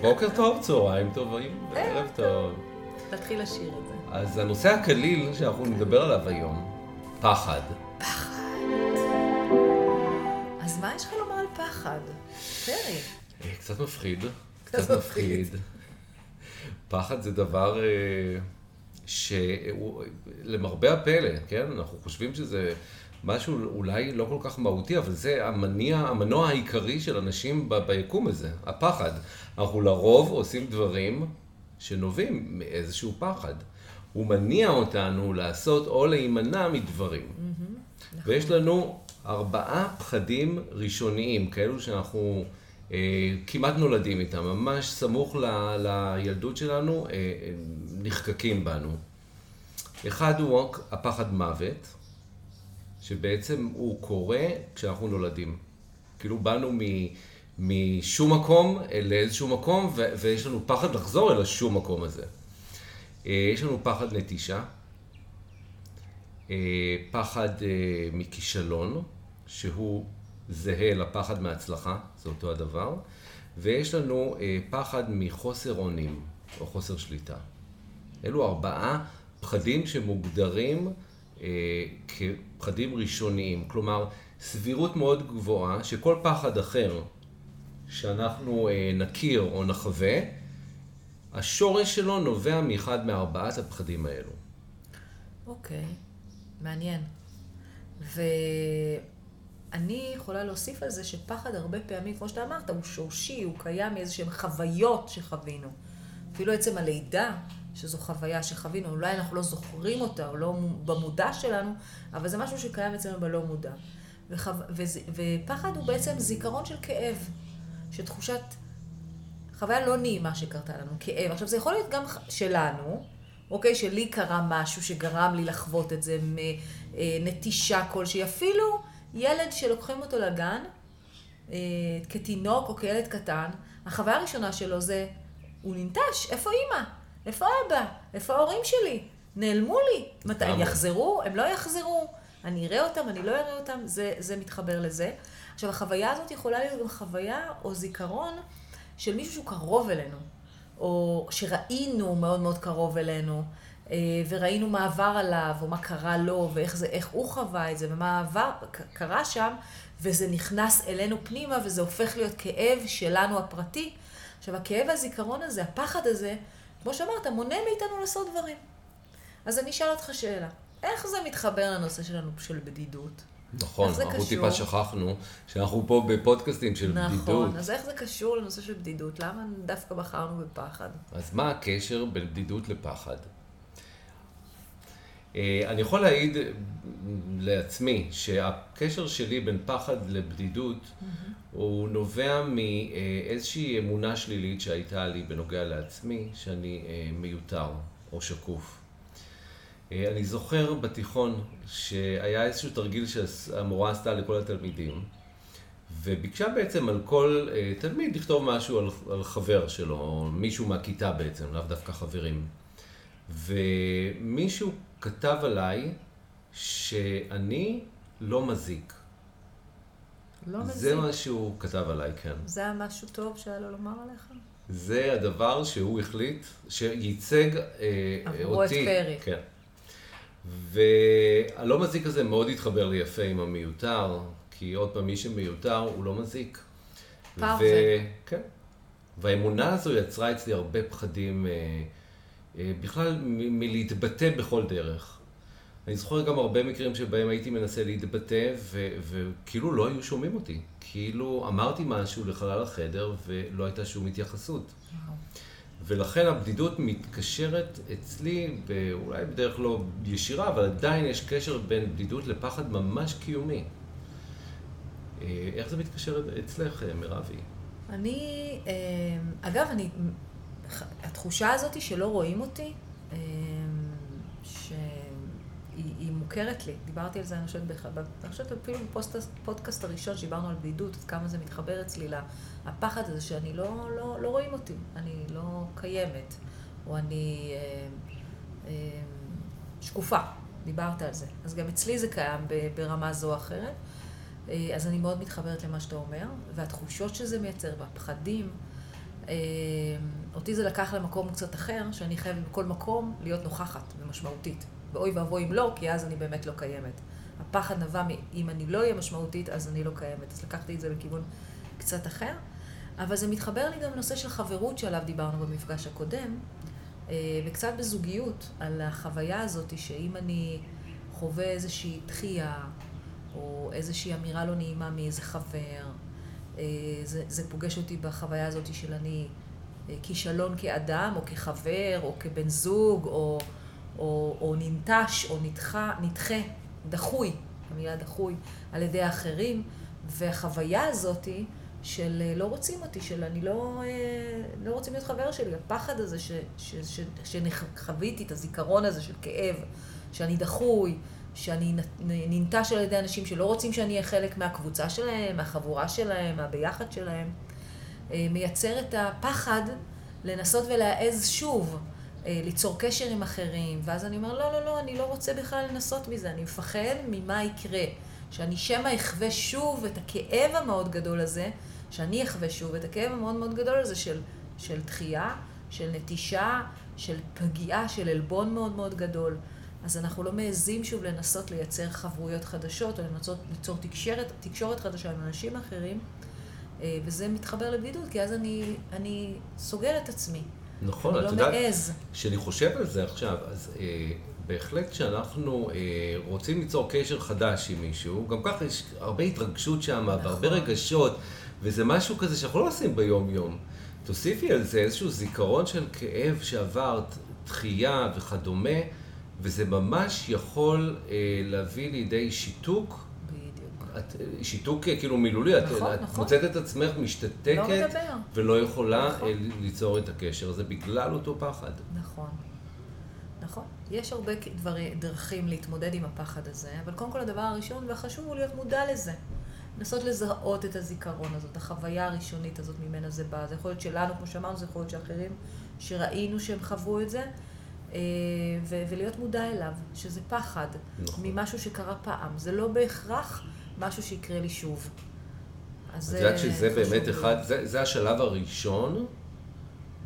בוקר טוב, צהריים טובים, ערב טוב. תתחיל לשיר את זה. אז הנושא הקליל שאנחנו נדבר עליו היום, פחד. אז מה יש לך לומר על פחד? פרי. אה, קצת מפחיד. קצת מפחיד. פחד זה דבר אה, שהוא, למרבה הפלא, כן? אנחנו חושבים שזה משהו אולי לא כל כך מהותי, אבל זה המניע, המנוע העיקרי של אנשים ב- ביקום הזה, הפחד. אנחנו לרוב עושים דברים שנובעים מאיזשהו פחד. הוא מניע אותנו לעשות או להימנע מדברים. ויש לנו ארבעה פחדים ראשוניים, כאלו שאנחנו כמעט נולדים איתם, ממש סמוך ל, לילדות שלנו, אה, אה, נחקקים בנו. אחד הוא הפחד מוות, שבעצם הוא קורה כשאנחנו נולדים. כאילו באנו מ, משום מקום לאיזשהו מקום, ו, ויש לנו פחד לחזור אל השום מקום הזה. אה, יש לנו פחד נטישה, אה, פחד אה, מכישלון, שהוא זהה לפחד מהצלחה, זה אותו הדבר, ויש לנו פחד מחוסר אונים או חוסר שליטה. אלו ארבעה פחדים שמוגדרים כפחדים ראשוניים, כלומר סבירות מאוד גבוהה שכל פחד אחר שאנחנו נכיר או נחווה, השורש שלו נובע מאחד מארבעת הפחדים האלו. אוקיי, מעניין. ואני יכולה להוסיף על זה שפחד הרבה פעמים, כמו שאתה אמרת, הוא שורשי, הוא קיים מאיזשהן חוויות שחווינו. אפילו עצם הלידה, שזו חוויה שחווינו, אולי אנחנו לא זוכרים אותה, או לא במודע שלנו, אבל זה משהו שקיים אצלנו בלא מודע. וחו... וזה... ופחד הוא בעצם זיכרון של כאב, של תחושת חוויה לא נעימה שקרתה לנו, כאב. עכשיו, זה יכול להיות גם שלנו, אוקיי? שלי קרה משהו שגרם לי לחוות את זה, נטישה כלשהי. אפילו ילד שלוקחים אותו לגן, אה, כתינוק או כילד קטן, החוויה הראשונה שלו זה, הוא ננטש, איפה אימא? איפה אבא? איפה ההורים שלי? נעלמו לי. מתי הם יחזרו? הם לא יחזרו? אני אראה אותם, אני לא אראה אותם, זה, זה מתחבר לזה. עכשיו, החוויה הזאת יכולה להיות גם חוויה או זיכרון של מישהו שהוא קרוב אלינו, או שראינו מאוד מאוד קרוב אלינו, וראינו מה עבר עליו, או מה קרה לו, ואיך זה, הוא חווה את זה, ומה עבר, קרה שם, וזה נכנס אלינו פנימה, וזה הופך להיות כאב שלנו הפרטי. עכשיו, הכאב והזיכרון הזה, הפחד הזה, כמו שאמרת, מונע מאיתנו לעשות דברים. אז אני אשאל אותך שאלה, איך זה מתחבר לנושא שלנו של בדידות? נכון, אנחנו קשור? טיפה שכחנו שאנחנו פה בפודקאסטים של נכון, בדידות. נכון, אז איך זה קשור לנושא של בדידות? למה דווקא בחרנו בפחד? אז מה הקשר בין בדידות לפחד? אה, אני יכול להעיד לעצמי שהקשר שלי בין פחד לבדידות mm-hmm. הוא נובע מאיזושהי אמונה שלילית שהייתה לי בנוגע לעצמי, שאני אה, מיותר או שקוף. אה, אני זוכר בתיכון שהיה איזשהו תרגיל שהמורה עשתה לכל התלמידים, וביקשה בעצם על כל תלמיד לכתוב משהו על, על חבר שלו, או מישהו מהכיתה בעצם, לאו דווקא חברים. ומישהו כתב עליי שאני לא מזיק. לא מזיק. זה מה שהוא כתב עליי, כן. זה היה משהו טוב שהיה לו לומר עליך? זה הדבר שהוא החליט, שייצג אה, אותי. עברו את פרי. כן. והלא מזיק הזה מאוד התחבר לי יפה עם המיותר, כי עוד פעם, מי שמיותר הוא לא מזיק. פרווה. כן. והאמונה הזו יצרה אצלי הרבה פחדים, אה, בכלל מ- מלהתבטא בכל דרך. אני זוכר גם הרבה מקרים שבהם הייתי מנסה להתבטא, ו- וכאילו לא היו שומעים אותי. כאילו אמרתי משהו לחלל החדר ולא הייתה שום התייחסות. ולכן הבדידות מתקשרת אצלי, אולי בדרך לא ישירה, אבל עדיין יש קשר בין בדידות לפחד ממש קיומי. אה, איך זה מתקשר אצלך, מירבי? אני, אה, אגב, אני, התחושה הזאת שלא רואים אותי, אה, שהיא מוכרת לי. דיברתי על זה, אני חושבת, אני חושבת אפילו בפודקאסט הראשון שדיברנו על בדידות, עד כמה זה מתחבר אצלי הפחד הזה שאני לא, לא, לא רואים אותי, אני לא קיימת, או אני אה, אה, שקופה דיברת על זה. אז גם אצלי זה קיים ברמה זו או אחרת. אה, אז אני מאוד מתחברת למה שאתה אומר, והתחושות שזה מייצר, והפחדים. אותי זה לקח למקום קצת אחר, שאני חייבת בכל מקום להיות נוכחת ומשמעותית. ואוי ואבוי אם לא, כי אז אני באמת לא קיימת. הפחד נבע מ... אני לא אהיה משמעותית, אז אני לא קיימת. אז לקחתי את זה לכיוון קצת אחר. אבל זה מתחבר לי גם לנושא של חברות שעליו דיברנו במפגש הקודם, אה, וקצת בזוגיות, על החוויה הזאת שאם אני חווה איזושהי דחייה, או איזושהי אמירה לא נעימה מאיזה חבר, אה, זה, זה פוגש אותי בחוויה הזאת של אני כישלון כאדם, או כחבר, או כבן זוג, או, או, או ננטש, או נדחה, נדחה, דחוי, המילה דחוי, על ידי האחרים, והחוויה הזאתי, של אה, לא רוצים אותי, של אני לא, אה, לא רוצים להיות חבר שלי. הפחד הזה ש, ש, ש, שחוויתי, את הזיכרון הזה של כאב, שאני דחוי, שאני ננטש על ידי אנשים שלא רוצים שאני אהיה חלק מהקבוצה שלהם, מהחבורה שלהם, מהביחד שלהם, מייצר את הפחד לנסות ולהעז שוב, ליצור קשר עם אחרים, ואז אני אומר, לא, לא, לא, אני לא רוצה בכלל לנסות מזה, אני מפחד ממה יקרה. שאני שמא אחווה שוב את הכאב המאוד גדול הזה, שאני אחווה שוב את הכאב המאוד מאוד גדול הזה של, של דחייה, של נטישה, של פגיעה, של עלבון מאוד מאוד גדול. אז אנחנו לא מעזים שוב לנסות לייצר חברויות חדשות, או לנסות ליצור תקשורת, תקשורת חדשה עם אנשים אחרים, אה, וזה מתחבר לבדידות, כי אז אני, אני סוגר את עצמי. נכון, את לא יודעת, כשאני חושב על זה עכשיו, אז אה, בהחלט כשאנחנו אה, רוצים ליצור קשר חדש עם מישהו, גם ככה יש הרבה התרגשות שם, נכון. והרבה רגשות, וזה משהו כזה שאנחנו לא עושים ביום-יום. תוסיפי על זה איזשהו זיכרון של כאב שעברת, דחייה וכדומה, וזה ממש יכול אה, להביא לידי שיתוק. את, שיתוק אה, כאילו מילולי, נכון, את, נכון. את מוצאת את עצמך משתתקת לא ולא יכולה נכון. אה, ליצור את הקשר הזה בגלל אותו פחד. נכון. נכון. יש הרבה דברי, דרכים להתמודד עם הפחד הזה, אבל קודם כל הדבר הראשון והחשוב הוא להיות מודע לזה. לנסות לזהות את הזיכרון הזאת, החוויה הראשונית הזאת ממנה זה בא. זה יכול להיות שלנו, כמו שאמרנו, זה יכול להיות שאחרים שראינו שהם חוו את זה, אה, ו- ולהיות מודע אליו, שזה פחד נכון. ממשהו שקרה פעם. זה לא בהכרח משהו שיקרה לי שוב. אז את יודעת שזה באמת אחד, זה, זה השלב הראשון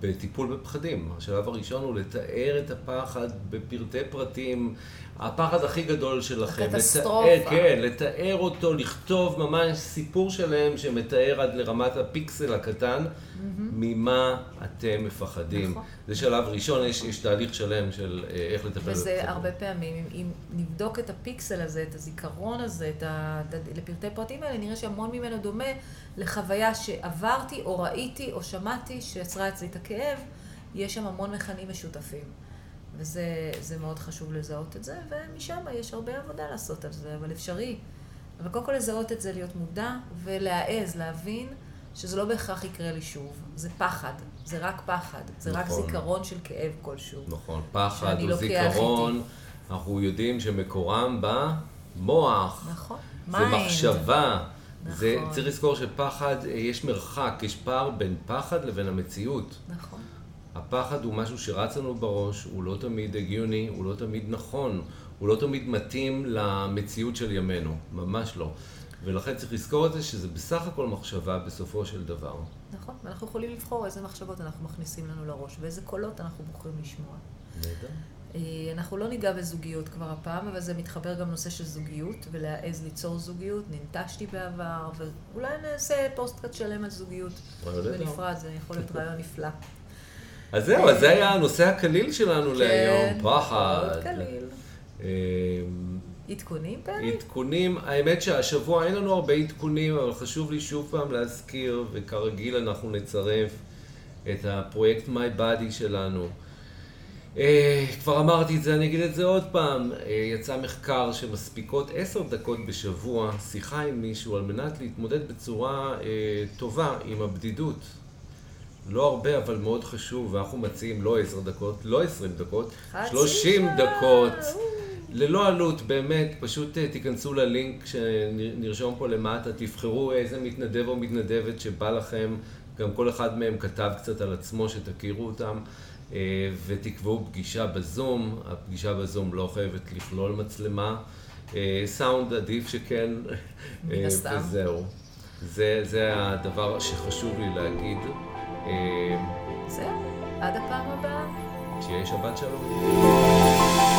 בטיפול בפחדים. השלב הראשון הוא לתאר את הפחד בפרטי פרטים, הפחד הכי גדול שלכם. הקטסטרופה. לתאר, כן, לתאר אותו, לכתוב ממש סיפור שלם שמתאר עד לרמת הפיקסל הקטן, mm-hmm. ממה אתם מפחדים. נכון. זה שלב ראשון, יש, יש תהליך שלם של אה, איך לטפל בפחדים. וזה הרבה פעמים, אם, אם נבדוק את הפיקסל הזה, את הזיכרון הזה, את ה... לפרטי פרטים האלה, נראה שהמון ממנו דומה לחוויה שעברתי, או ראיתי, או שמעתי, שיצרה אצלי את הכאב. יש שם המון מכנים משותפים. וזה מאוד חשוב לזהות את זה, ומשם יש הרבה עבודה לעשות על זה, אבל אפשרי. אבל קודם כל לזהות את זה, להיות מודע, ולהעז, להבין שזה לא בהכרח יקרה לי שוב. זה פחד, זה רק פחד, זה נכון. רק זיכרון של כאב כלשהו. נכון, פחד הוא זיכרון, אנחנו יודעים שמקורם במוח. נכון, mind. זה מחשבה. נכון. זה, צריך לזכור שפחד, יש מרחק, יש פער בין פחד לבין המציאות. נכון. הפחד הוא משהו שרץ לנו בראש, הוא לא תמיד הגיוני, הוא לא תמיד נכון, הוא לא תמיד מתאים למציאות של ימינו, ממש לא. ולכן צריך לזכור את זה שזה בסך הכל מחשבה בסופו של דבר. נכון, ואנחנו יכולים לבחור איזה מחשבות אנחנו מכניסים לנו לראש ואיזה קולות אנחנו בוחרים לשמוע. נהדר. אה, אנחנו לא ניגע בזוגיות כבר הפעם, אבל זה מתחבר גם נושא של זוגיות, ולהעז ליצור זוגיות. ננטשתי בעבר, ואולי נעשה פוסטקאט שלם על זוגיות בנפרד, זה יכול להיות רעיון נפלא. אז זהו, אז זה היה הנושא הקליל שלנו כן, להיום, פחד. מאוד קליל. אמ, עדכונים, פרי? עדכונים, האמת שהשבוע אין לנו הרבה עדכונים, אבל חשוב לי שוב פעם להזכיר, וכרגיל אנחנו נצרף את הפרויקט My Body שלנו. אה, כבר אמרתי את זה, אני אגיד את זה עוד פעם. אה, יצא מחקר שמספיקות עשר דקות בשבוע שיחה עם מישהו על מנת להתמודד בצורה אה, טובה עם הבדידות. לא הרבה, אבל מאוד חשוב, ואנחנו מציעים לא עשר דקות, לא עשרים דקות, שלושים דקות, ללא עלות, באמת, פשוט תיכנסו ללינק שנרשום פה למטה, תבחרו איזה מתנדב או מתנדבת שבא לכם, גם כל אחד מהם כתב קצת על עצמו, שתכירו אותם. ותקבעו פגישה בזום, הפגישה בזום לא חייבת לכלול מצלמה, סאונד עדיף שכן, וזהו. זה, זה הדבר שחשוב לי להגיד. זהו, עד הפעם הבאה. שיהיה שבת שלום.